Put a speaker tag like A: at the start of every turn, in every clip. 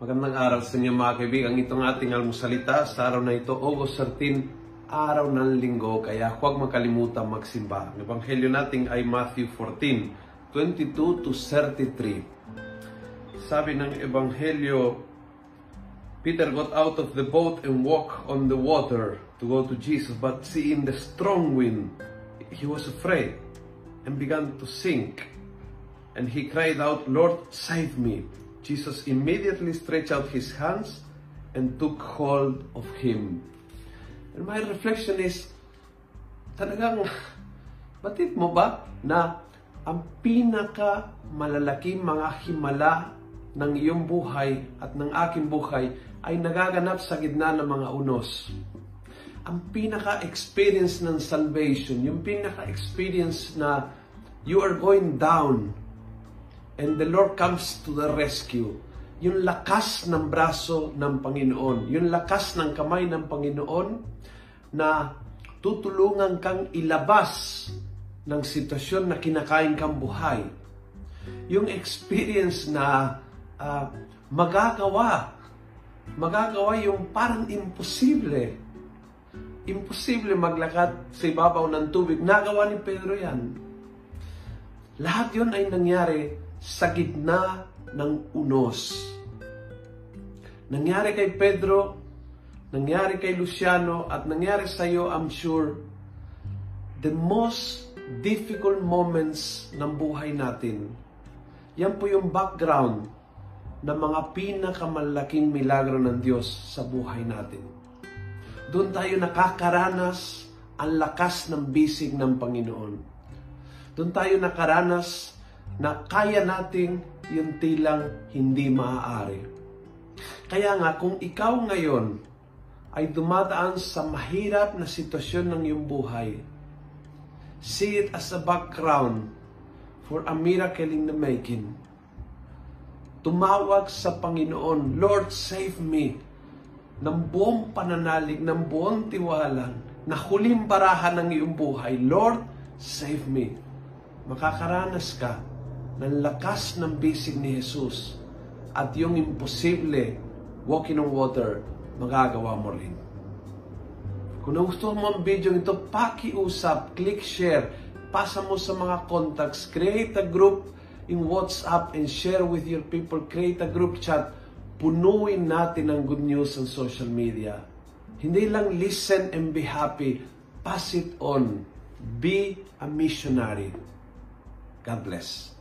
A: araw sa inyo mga kaibigan. Itong ating almusalita sa araw na ito, August 13, araw ng linggo. Kaya huwag makalimutan magsimba. Ang ebanghelyo natin ay Matthew 14, 22 to 33. Sabi ng ebanghelyo, Peter got out of the boat and walked on the water to go to Jesus. But seeing the strong wind, he was afraid and began to sink. And he cried out, Lord, save me. Jesus immediately stretched out his hands and took hold of him. And my reflection is, talagang, batid mo ba na ang pinaka malalaking mga himala ng iyong buhay at ng aking buhay ay nagaganap sa gitna ng mga unos. Ang pinaka-experience ng salvation, yung pinaka-experience na you are going down and the Lord comes to the rescue. Yung lakas ng braso ng Panginoon, yung lakas ng kamay ng Panginoon na tutulungan kang ilabas ng sitwasyon na kinakain kang buhay. Yung experience na uh, magagawa, magagawa yung parang imposible. Imposible maglakad sa ibabaw ng tubig. Nagawa ni Pedro yan. Lahat yon ay nangyari sa gitna ng unos. Nangyari kay Pedro, nangyari kay Luciano, at nangyari sa iyo, I'm sure, the most difficult moments ng buhay natin. Yan po yung background ng mga pinakamalaking milagro ng Diyos sa buhay natin. Doon tayo nakakaranas ang lakas ng bisig ng Panginoon. Doon tayo nakaranas na kaya nating yung tilang hindi maaari. Kaya nga, kung ikaw ngayon ay dumadaan sa mahirap na sitwasyon ng iyong buhay, see it as a background for a miracle in the making. Tumawag sa Panginoon, Lord, save me, ng buong pananalig, ng buong tiwala, na huling barahan ng iyong buhay, Lord, save me. Makakaranas ka ng lakas ng bisig ni Jesus at yung imposible walking on water, magagawa mo rin. Kung nagustuhan mo ang video ito, pakiusap, click share, pasa mo sa mga contacts, create a group in WhatsApp and share with your people, create a group chat, punuin natin ang good news on social media. Hindi lang listen and be happy, pass it on. Be a missionary. God bless.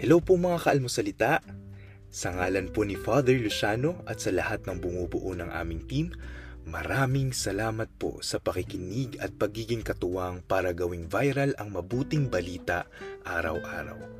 B: Hello po mga kaalmosalita. Sa ngalan po ni Father Luciano at sa lahat ng bumubuo ng aming team, maraming salamat po sa pakikinig at pagiging katuwang para gawing viral ang mabuting balita araw-araw.